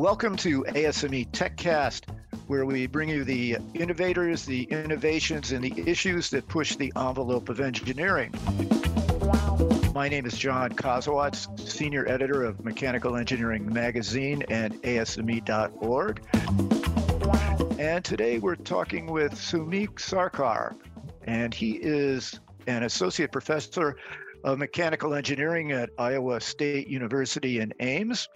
Welcome to ASME TechCast, where we bring you the innovators, the innovations, and the issues that push the envelope of engineering. My name is John Kosowatz, Senior Editor of Mechanical Engineering Magazine and ASME.org. And today we're talking with Soumik Sarkar, and he is an Associate Professor of Mechanical Engineering at Iowa State University in Ames.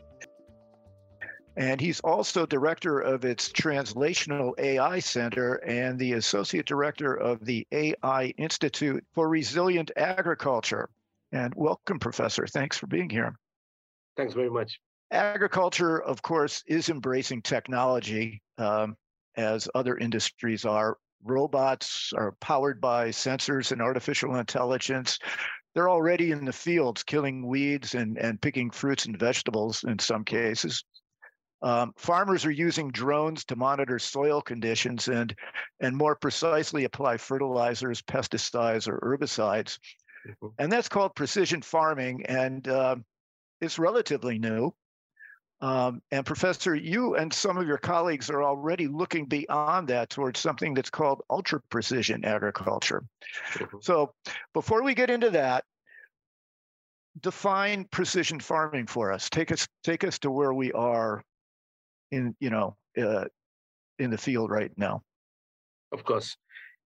And he's also director of its Translational AI Center and the associate director of the AI Institute for Resilient Agriculture. And welcome, Professor. Thanks for being here. Thanks very much. Agriculture, of course, is embracing technology um, as other industries are. Robots are powered by sensors and artificial intelligence. They're already in the fields killing weeds and, and picking fruits and vegetables in some cases. Um, farmers are using drones to monitor soil conditions and, and more precisely apply fertilizers, pesticides, or herbicides. Mm-hmm. And that's called precision farming, and uh, it's relatively new. Um, and Professor, you and some of your colleagues are already looking beyond that towards something that's called ultra precision agriculture. Mm-hmm. So, before we get into that, define precision farming for us. Take us take us to where we are in you know uh, in the field right now. Of course.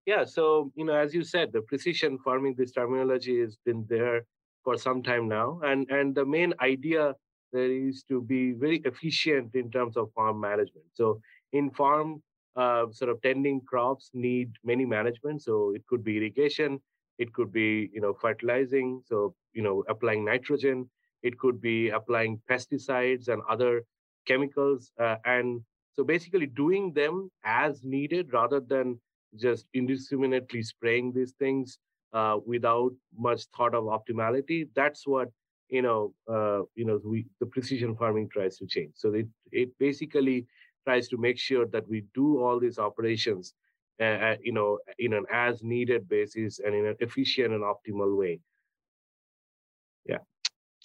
Yeah so you know as you said the precision farming this terminology has been there for some time now and and the main idea there is to be very efficient in terms of farm management. So in farm uh, sort of tending crops need many management so it could be irrigation it could be you know fertilizing so you know applying nitrogen it could be applying pesticides and other chemicals uh, and so basically doing them as needed rather than just indiscriminately spraying these things uh, without much thought of optimality. That's what you know uh, you know we, the precision farming tries to change. So it it basically tries to make sure that we do all these operations uh, uh you know in an as needed basis and in an efficient and optimal way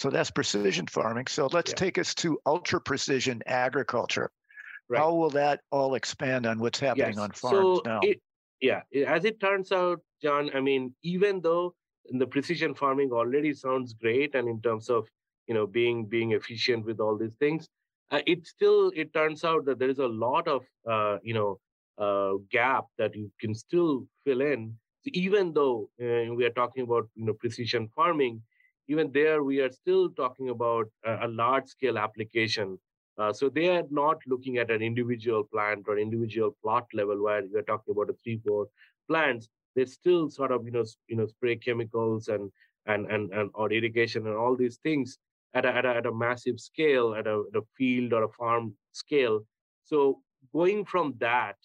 so that's precision farming. So let's yeah. take us to ultra precision agriculture. Right. How will that all expand on what's happening yes. on farms so now? It, yeah, as it turns out, John, I mean, even though the precision farming already sounds great, and in terms of you know being being efficient with all these things, uh, it still it turns out that there is a lot of uh, you know uh, gap that you can still fill in. So even though uh, we are talking about you know precision farming, even there we are still talking about a, a large scale application. Uh, so they are not looking at an individual plant or individual plot level where you're talking about a three four plants. They still sort of you know you know spray chemicals and and and, and or irrigation and all these things at a, at a, at a massive scale at a, at a field or a farm scale. So going from that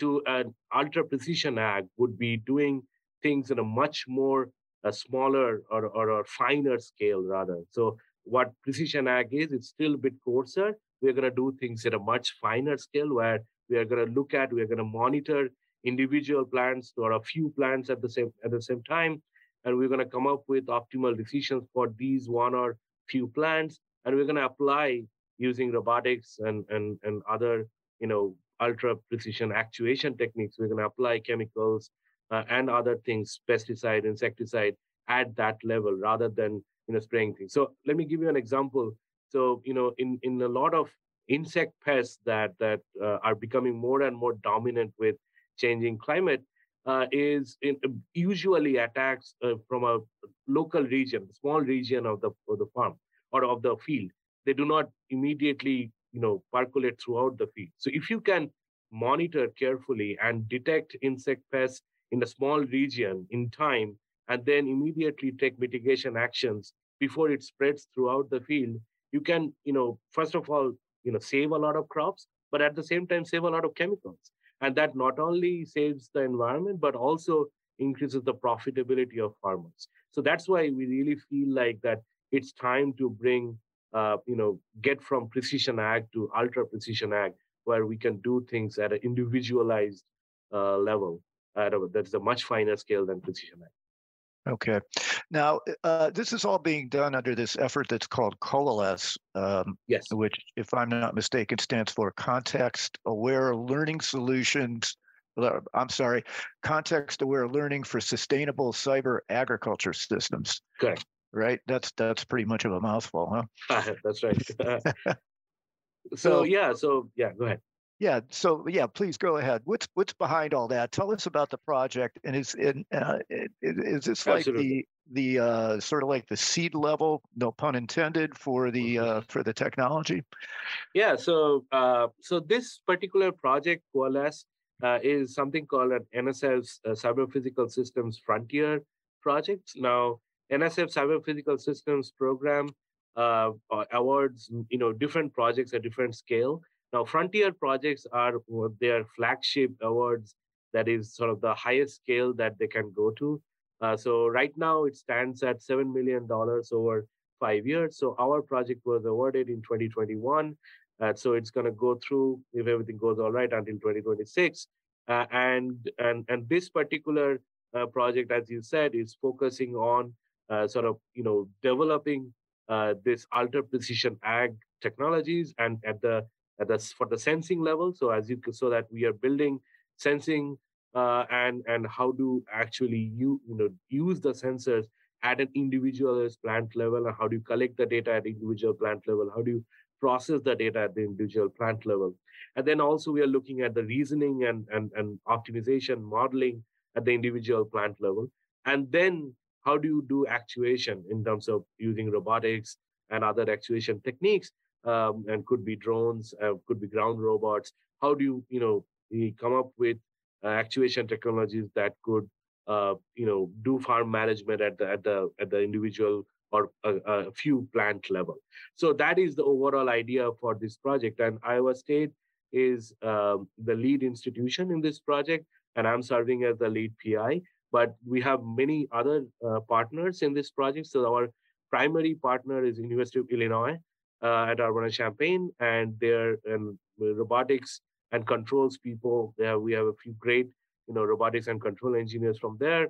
to an ultra precision ag would be doing things in a much more a smaller or, or a finer scale rather. So what precision ag is, it's still a bit coarser. We're going to do things at a much finer scale where we are going to look at, we are going to monitor individual plants or a few plants at the same at the same time, and we're going to come up with optimal decisions for these one or few plants, and we're going to apply using robotics and and and other you know ultra precision actuation techniques. We're going to apply chemicals uh, and other things, pesticide, insecticide, at that level rather than you know spraying things. So let me give you an example. So you know, in in a lot of insect pests that that uh, are becoming more and more dominant with changing climate uh, is in, usually attacks uh, from a local region, small region of the of the farm or of the field. They do not immediately you know percolate throughout the field. So if you can monitor carefully and detect insect pests in a small region in time and then immediately take mitigation actions before it spreads throughout the field. You can you know first of all you know save a lot of crops but at the same time save a lot of chemicals. And that not only saves the environment but also increases the profitability of farmers. So that's why we really feel like that it's time to bring uh, you know get from precision ag to ultra precision ag where we can do things at an individualized uh, level at a, that's a much finer scale than precision ag. Okay. Now, uh, this is all being done under this effort that's called Coalesce, um, yes. which, if I'm not mistaken, stands for Context Aware Learning Solutions. I'm sorry, Context Aware Learning for Sustainable Cyber Agriculture Systems. Correct. Right. That's that's pretty much of a mouthful, huh? that's right. so, so yeah. So yeah. Go ahead. Yeah. So yeah, please go ahead. What's what's behind all that? Tell us about the project. And is in uh, is this like Absolutely. the the uh, sort of like the seed level, no pun intended, for the mm-hmm. uh, for the technology? Yeah. So uh, so this particular project, Coalesce, uh, is something called an NSF's uh, Cyber Physical Systems Frontier project. Now, NSF Cyber Physical Systems program uh, awards you know different projects at different scale now, frontier projects are their flagship awards that is sort of the highest scale that they can go to. Uh, so right now it stands at $7 million over five years. So our project was awarded in 2021. Uh, so it's going to go through, if everything goes all right, until 2026. Uh, and, and, and this particular uh, project, as you said, is focusing on uh, sort of, you know, developing uh, this ultra precision ag technologies and at the that's for the sensing level. So as you so that we are building sensing uh, and and how to actually you you know use the sensors at an individualized plant level and how do you collect the data at individual plant level? How do you process the data at the individual plant level? And then also we are looking at the reasoning and and, and optimization modeling at the individual plant level. And then how do you do actuation in terms of using robotics and other actuation techniques um, and could be drones, uh, could be ground robots. How do you, you know, come up with uh, actuation technologies that could, uh, you know, do farm management at the at the at the individual or a, a, few plant level. So that is the overall idea for this project. And Iowa State is um, the lead institution in this project, and I'm serving as the lead PI. But we have many other uh, partners in this project. So our primary partner is University of Illinois, at Urbana-Champaign, and they're robotics and controls people. We have a few great, you know, robotics and control engineers from there,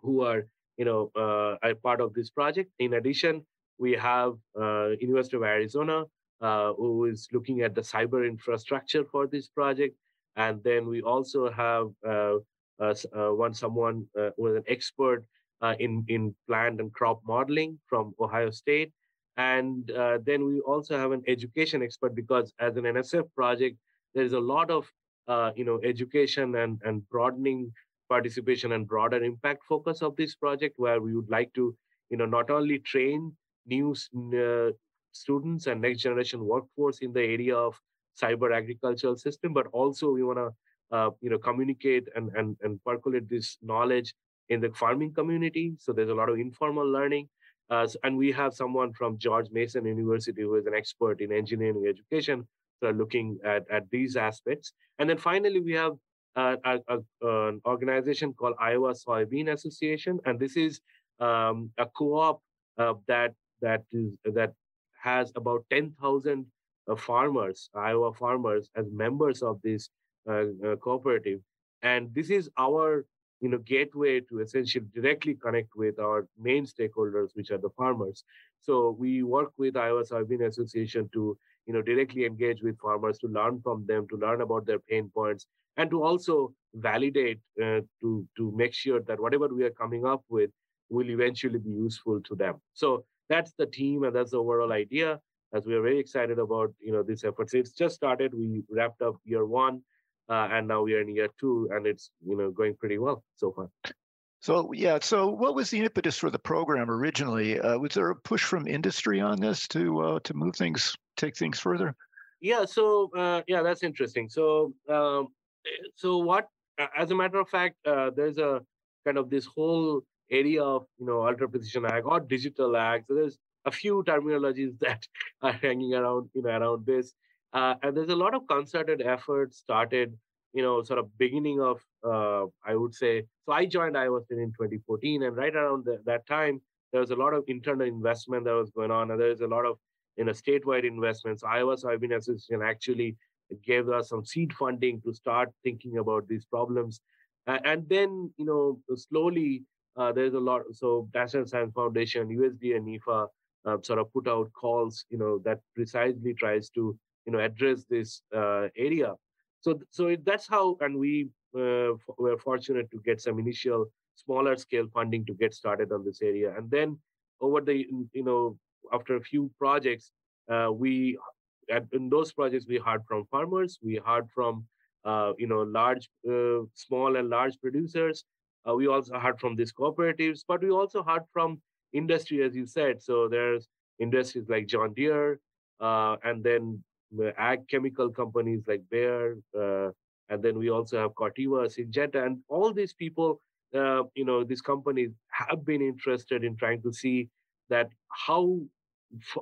who are, you know, uh, a part of this project. In addition, we have uh, University of Arizona, uh, who is looking at the cyber infrastructure for this project, and then we also have uh, uh, uh one someone uh, who is an expert uh, in in plant and crop modeling from Ohio State, and uh, then we also have an education expert because as an NSF project, there is a lot of uh, you know education and, and broadening participation and broader impact focus of this project where we would like to you know not only train new uh, students and next generation workforce in the area of cyber agricultural system but also we want to uh, you know communicate and, and and percolate this knowledge in the farming community. So there's a lot of informal learning uh, and we have someone from George Mason University who is an expert in engineering education, so looking at, at these aspects. And then finally, we have uh, a, a, an organization called Iowa Soybean Association, and this is um, a co-op uh, that that has about 10,000 uh, farmers, Iowa farmers, as members of this uh, uh, cooperative. And this is our you know gateway to essentially directly connect with our main stakeholders which are the farmers. So we work with iowa soybean association to you know directly engage with farmers to learn from them to learn about their pain points and to also validate uh, to to make sure that whatever we are coming up with will eventually be useful to them. So that's the team and that's the overall idea. As we are very excited about you know this effort. So it's just started. We wrapped up year one uh, and now we are in year two, and it's you know going pretty well so far. So yeah, so what was the impetus for the program originally? Uh, was there a push from industry on this to uh, to move things, take things further? Yeah, so uh, yeah, that's interesting. So um, so what? As a matter of fact, uh, there's a kind of this whole area of you know ultra precision ag or digital ag. So there's a few terminologies that are hanging around you know around this. Uh, and there's a lot of concerted effort started, you know, sort of beginning of, uh, I would say. So I joined Iowa State in 2014, and right around the, that time, there was a lot of internal investment that was going on, and there was a lot of, you know, statewide investments. Iowa Soybean Association actually gave us some seed funding to start thinking about these problems, uh, and then, you know, slowly uh, there's a lot. So National Science Foundation, USD, and NIFA uh, sort of put out calls, you know, that precisely tries to, you know, address this uh, area. So, so that's how, and we uh, were fortunate to get some initial smaller scale funding to get started on this area, and then over the, you know, after a few projects, uh, we in those projects we heard from farmers, we heard from uh, you know large, uh, small and large producers. Uh, we also heard from these cooperatives, but we also heard from industry, as you said. So there's industries like John Deere, uh, and then ag chemical companies like Bayer, uh, and then we also have Corteva, Syngenta, and all these people. Uh, you know, these companies have been interested in trying to see that how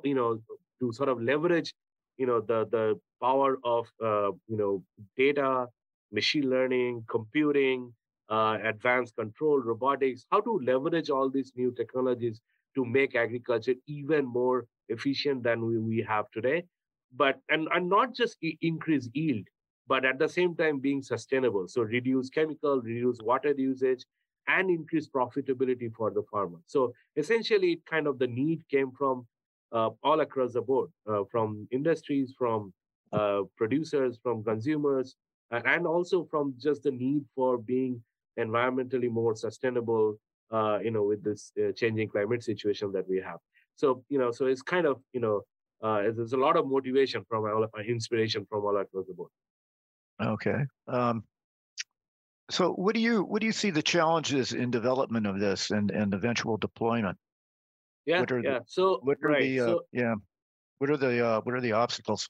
you know to sort of leverage you know the the power of uh, you know data machine learning computing uh, advanced control robotics how to leverage all these new technologies to make agriculture even more efficient than we, we have today but and, and not just increase yield but at the same time being sustainable so reduce chemical reduce water usage and increase profitability for the farmer so essentially it kind of the need came from uh, all across the board, uh, from industries, from uh, producers, from consumers, and also from just the need for being environmentally more sustainable. you know, with this changing climate situation that we have. So you know, so it's kind of you know, there's a lot of motivation from all, of my inspiration from all across the board. Okay. Um, so what do you what do you see the challenges in development of this and, and eventual deployment? Yeah, what are yeah. The, so what are right. the uh, so, yeah, what are the uh, what are the obstacles?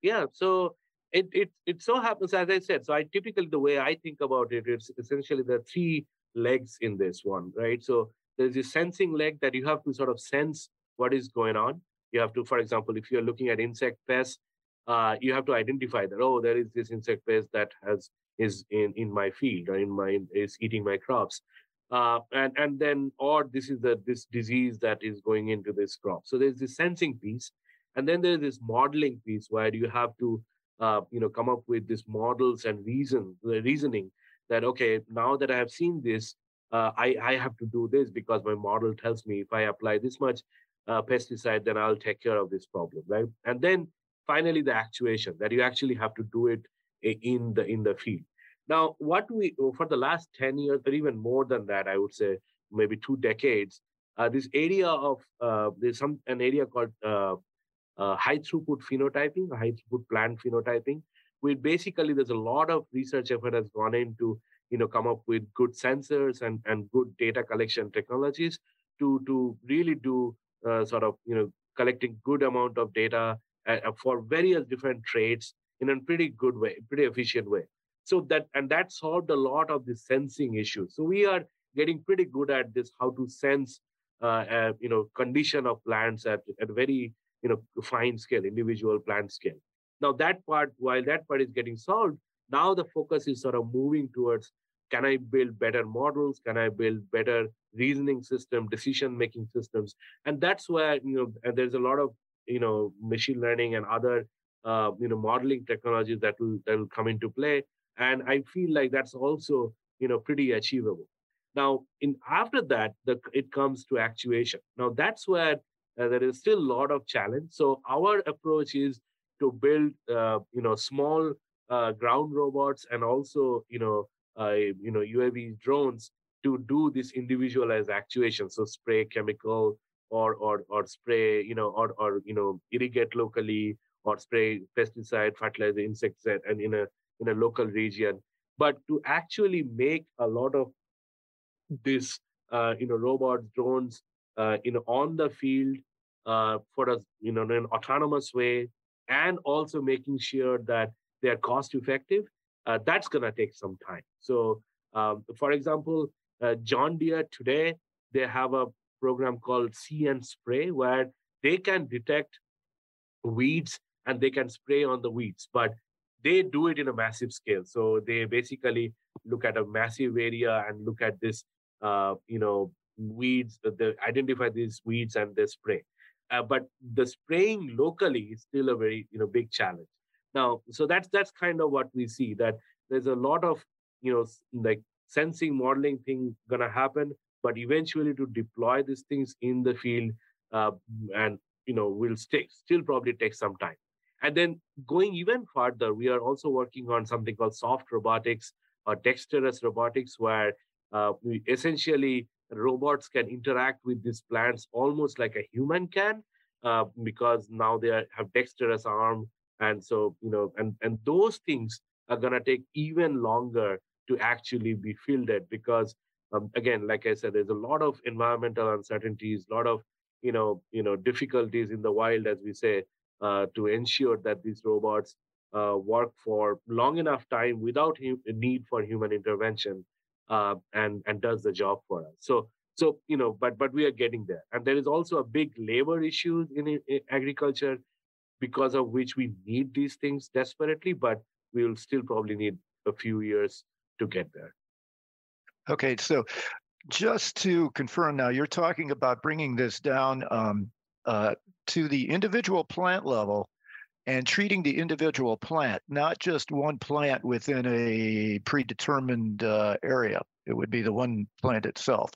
Yeah, so it it it so happens as I said. So I typically the way I think about it is essentially there are three legs in this one, right? So there's this sensing leg that you have to sort of sense what is going on. You have to, for example, if you're looking at insect pests, uh, you have to identify that oh, there is this insect pest that has is in in my field or in my is eating my crops. Uh, and and then or this is the this disease that is going into this crop. So there's this sensing piece and then there's this modeling piece. Where you have to uh, you know come up with these models and reason the reasoning that okay now that i have seen this uh, I, I have to do this because my model tells me if i apply this much uh, pesticide then i'll take care of this problem right? And then finally the actuation that you actually have to do it in the in the field. Now, what we, for the last 10 years, or even more than that, I would say maybe two decades, uh, this area of, uh, there's some an area called uh, uh high throughput phenotyping, high throughput plant phenotyping, where basically there's a lot of research effort has gone into, you know, come up with good sensors and, and good data collection technologies to, to really do uh, sort of, you know, collecting good amount of data uh, for various different traits in a pretty good way, pretty efficient way. So that and that solved a lot of the sensing issues. So we are getting pretty good at this how to sense uh, uh, you know condition of plants at, at very you know fine scale individual plant scale. Now that part while that part is getting solved now the focus is sort of moving towards can i build better models? Can i build better reasoning system decision making systems? And that's where you know there's a lot of you know machine learning and other uh, you know modeling technologies that will that will come into play. And i feel like that's also you know pretty achievable. Now in after that the, it comes to actuation. Now that's where uh, there is still a lot of challenge. So our approach is to build uh, you know small uh, ground robots and also you know you know uav drones to do this individualized actuation. So spray chemical or or or spray you know or or you know irrigate locally or spray pesticide fertilizer insecticide and in a in a local region. But to actually make a lot of this uh, you know robots drones uh, you know on the field uh, for us you know in an autonomous way and also making sure that they are cost effective uh, that's going to take some time so um, for example uh, john deere today they have a program called and spray where they can detect weeds and they can spray on the weeds but they do it in a massive scale. So they basically look at a massive area and look at this, uh, you know, weeds. They identify these weeds and they spray. Uh, but the spraying locally is still a very you know big challenge. Now, so that's that's kind of what we see that there's a lot of you know like sensing modeling thing gonna happen, but eventually to deploy these things in the field uh, and you know will stay, still probably take some time. And then going even further we are also working on something called soft robotics or dexterous robotics where uh, we essentially robots can interact with these plants almost like a human can uh, because now they are, have dexterous arm and so you know and and those things are going to take even longer to actually be fielded because um, again like i said there's a lot of environmental uncertainties a lot of you know you know difficulties in the wild as we say uh, to ensure that these robots uh, work for long enough time without need for human intervention uh, and and does the job for us. So so you know but but we are getting there. And there is also a big labor issue in, in agriculture because of which we need these things desperately but we will still probably need a few years to get there okay so just to confirm now you're talking about bringing this down um, uh, to the individual plant level and treating the individual plant, not just one plant within a predetermined uh, area. It would be the one plant itself.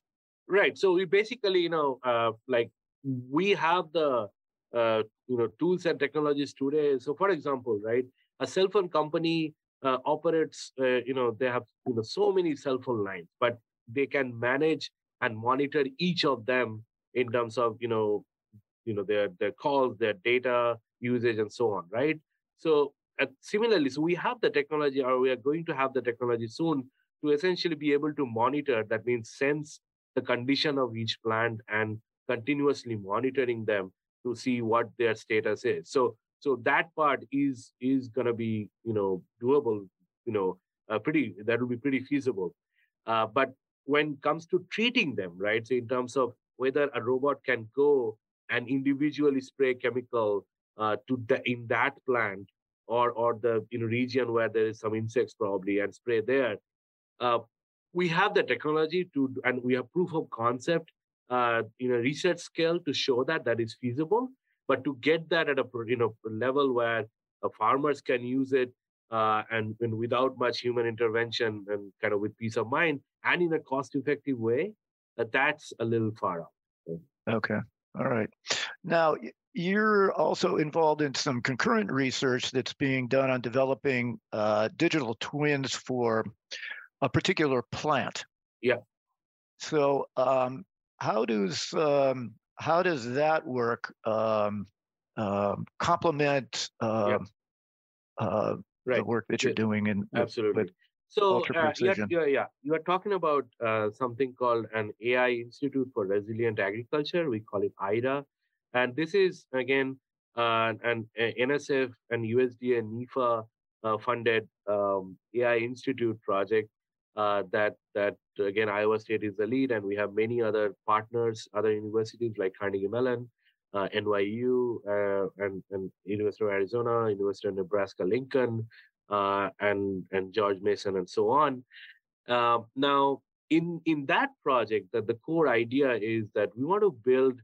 Right. So we basically, you know, uh, like we have the, uh, you know, tools and technologies today. So, for example, right, a cell phone company uh, operates, uh, you know, they have you know so many cell phone lines, but they can manage and monitor each of them in terms of you know you know their their calls their data usage and so on right? So similarly so we have the technology or we are going to have the technology soon to essentially be able to monitor. That means sense the condition of each plant and continuously monitoring them to see what their status is so so that part is is going to be you know doable you know uh, pretty that will be pretty feasible uh, but when it comes to treating them right so in terms of whether a robot can go and individually spray chemical uh, to the, in that plant or or the in a region where there is some insects probably and spray there. Uh, we have the technology to and we have proof of concept uh, in a research scale to show that that is feasible. But to get that at a you know level where uh, farmers can use it uh, and, and without much human intervention and kind of with peace of mind and in a cost effective way, uh, that's a little far out. Okay. All right. Now, you're also involved in some concurrent research that's being done on developing uh, digital twins for a particular plant. Yeah. So, um, how does um, how does that work? Um, um complement yeah. Um, uh, right. the work that you're doing in absolutely. With, so uh, yeah, yeah, you are talking about uh, something called an AI Institute for Resilient Agriculture. We call it IRA, and this is again uh, an NSF and USDA and NIFA uh, funded um, AI Institute project uh, that that again Iowa State is the lead, and we have many other partners, other universities like Carnegie Mellon, uh, NYU, and and University of Arizona, University of Nebraska Lincoln, uh, and and George Mason and so on. Uh, now, in in that project, that the core idea is that we want to build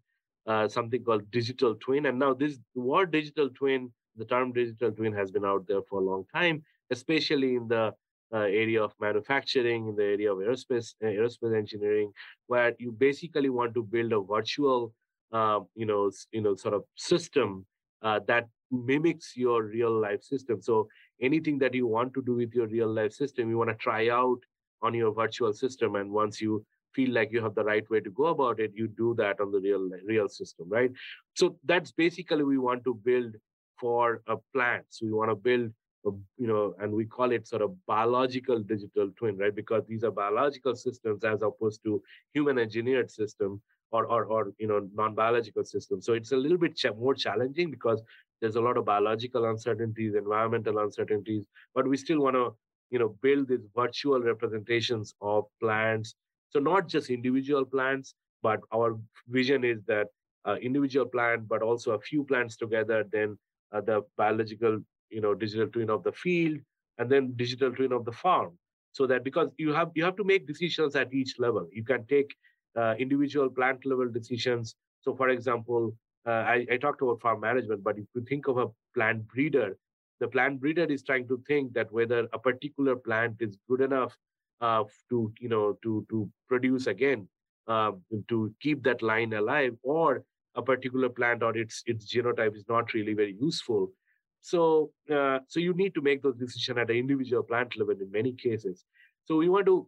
uh, something called digital twin. And now this word digital twin, the term digital twin has been out there for a long time, especially in the uh, area of manufacturing, in the area of aerospace uh, aerospace engineering, where you basically want to build a virtual, uh, you know, you know, sort of system uh, that mimics your real life system. So anything that you want to do with your real life system, you want to try out on your virtual system. And once you feel like you have the right way to go about it, you do that on the real real system, right? So that's basically we want to build for a plant. So we want to build, you know, and we call it sort of biological digital twin, right? Because these are biological systems as opposed to human engineered system or or, or you know non-biological systems. So it's a little bit more challenging because there's a lot of biological uncertainties, environmental uncertainties, but we still want to, you know, build these virtual representations of plants. So not just individual plants, but our vision is that uh, individual plant, but also a few plants together, then uh, the biological, you know, digital twin of the field, and then digital twin of the farm. So that because you have you have to make decisions at each level. You can take uh, individual plant level decisions. So, for example, uh, I, I, talked about farm management, but if you think of a plant breeder, the plant breeder is trying to think that whether a particular plant is good enough uh, to you know to to produce again uh, to keep that line alive, or a particular plant or its its genotype is not really very useful. So uh, so you need to make those decisions at an individual plant level in many cases. So we want to,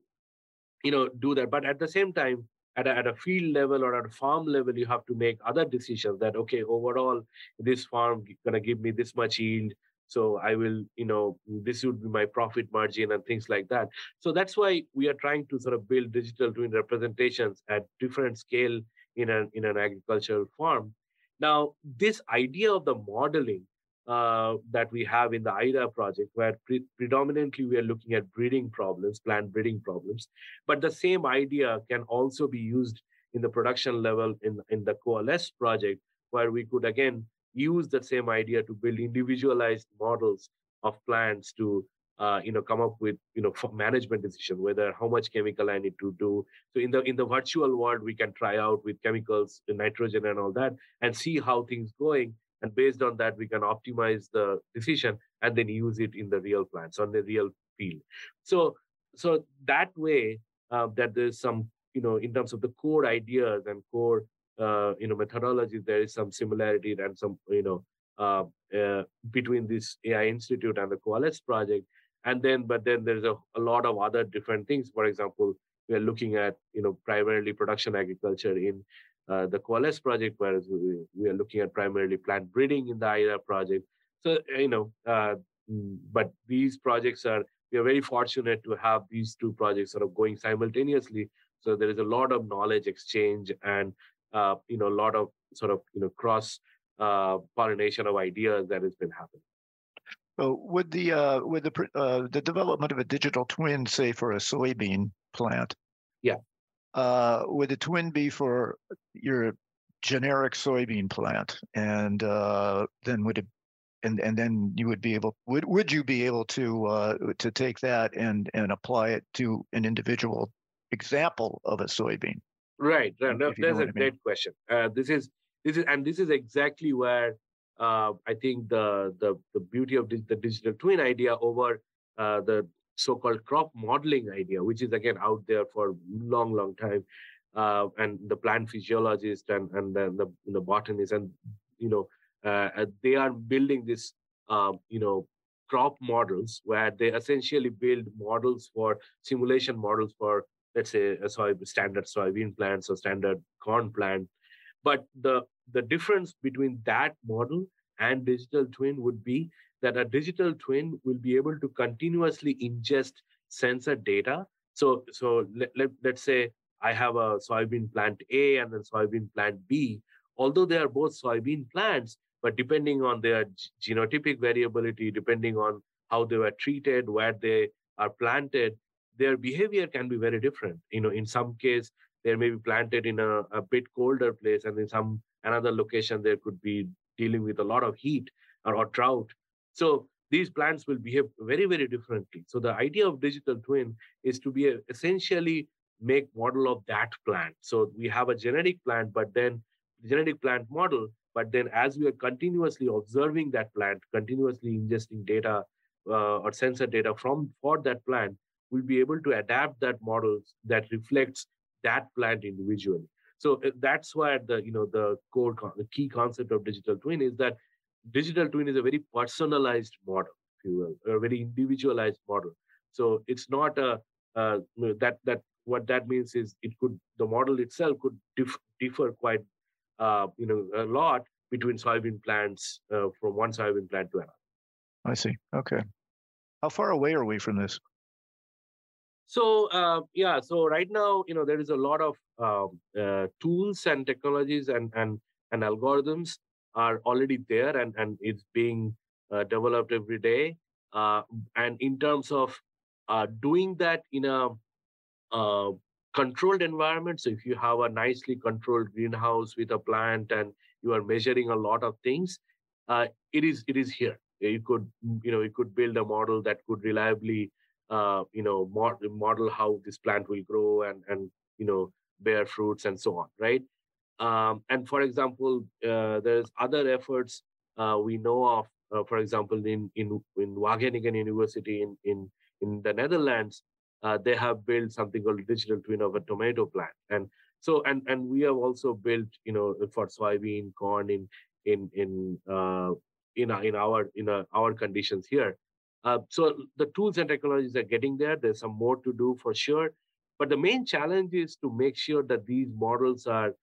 you know, do that. But at the same time, at a, at a field level or at a farm level, you have to make other decisions that okay, overall, this farm gonna give me this much yield so i will you know this would be my profit margin and things like that so that's why we are trying to sort of build digital twin representations at different scale in an in an agricultural farm now this idea of the modeling uh, that we have in the IRA project, where pre- predominantly we are looking at breeding problems, plant breeding problems, but the same idea can also be used in the production level in, in the Coalesce project, where we could again use that same idea to build individualized models of plants to uh, you know come up with you know for management decision whether how much chemical i need to do. So in the in the virtual world we can try out with chemicals nitrogen and all that and see how things going and based on that we can optimize the decision and then use it in the real plants on the real field so so that way uh, that there's some you know in terms of the core ideas and core uh, you know methodology there is some similarity and some you know uh, uh, between this AI Institute and the Coalesce project. And then, but then there's a, a lot of other different things. For example, we are looking at you know primarily production agriculture in uh, the Coalesce project, whereas we, we are looking at primarily plant breeding in the IRA project. So you know, uh, mm, but these projects are we are very fortunate to have these two projects sort of going simultaneously. So there is a lot of knowledge exchange and uh, you know a lot of sort of you know cross uh, pollination of ideas that has been happening. So with the uh, with the uh, the development of a digital twin, say for a soybean plant, yeah, uh, would the twin be for your generic soybean plant, and uh, then would it, and and then you would be able would would you be able to uh, to take that and and apply it to an individual example of a soybean? Right. right. No, that's a great question. Uh, this is this is and this is exactly where uh, I think the the the beauty of the digital twin idea over uh, the so-called crop modeling idea, which is again out there for long, long time, uh, and the plant physiologist and and the the, the botanist and you know uh, they are building this uh, you know crop models where they essentially build models for simulation models for let's say a soy standard soybean plants or standard corn plant. But the the difference between that model and digital twin would be that a digital twin will be able to continuously ingest sensor data so so let, let, let's say i have a soybean plant a and then soybean plant b although they are both soybean plants but depending on their genotypic variability depending on how they were treated where they are planted their behavior can be very different. You know, in some case, they may be planted in a, a bit colder place, and in some another location, they could be dealing with a lot of heat or, or drought. So these plants will behave very, very differently. So the idea of digital twin is to be a, essentially make model of that plant. So we have a genetic plant, but then genetic plant model, but then as we are continuously observing that plant, continuously ingesting data uh, or sensor data from for that plant, we'll be able to adapt that model that reflects that plant individually. So uh, that's why the you know the core the key concept of digital twin is that digital twin is a very personalized model, if you will, a very individualized model. So it's not a uh, that that what that means is it could the model itself could dif- differ quite uh, you know a lot between soybean plants uh, from one soybean plant to another. I see. Okay. How far away are we from this? So uh, yeah, so right now, you know, there is a lot of um, uh, tools and technologies and and and algorithms are already there, and and it's being uh, developed every day. Uh, and in terms of uh, doing that in a uh, controlled environment, so if you have a nicely controlled greenhouse with a plant and you are measuring a lot of things, it is it is here. You could you know you could build a model that could reliably uh, you know mod- model how this plant will grow and and you know bear fruits and so on right um, and for example uh, there's other efforts uh, we know of uh, for example in in in Wageningen University in in in the Netherlands uh, they have built something called digital twin of a tomato plant. And so and and we have also built you know for soybean corn in in in uh, in, in our in our conditions here. Uh, so the tools and technologies are getting there. There's some more to do for sure. But the main challenge is to make sure that these models are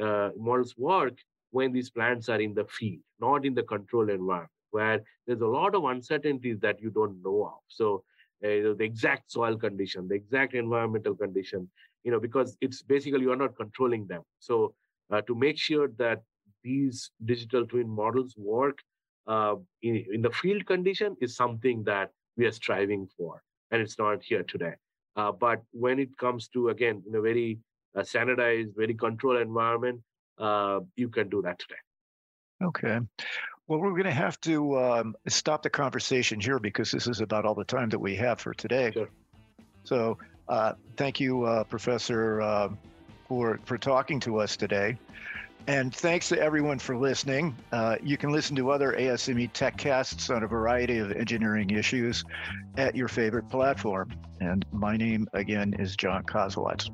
uh, models work when these plants are in the field not in the control environment where there's a lot of uncertainties that you don't know of so uh, the exact soil condition the exact environmental condition you know, because it's basically you're not controlling them. So uh, to make sure that these digital twin models work uh, in, in the field condition is something that we are striving for, and it's not here today. Uh, but when it comes to again in a very uh, standardized, very controlled environment, uh, you can do that today. Okay. Well, we're going to have to um, stop the conversation here because this is about all the time that we have for today. Sure. So uh, thank you, uh, Professor, uh, for, for talking to us today. And thanks to everyone for listening. Uh, you can listen to other ASME tech casts on a variety of engineering issues at your favorite platform. And my name, again, is John Kosowatz.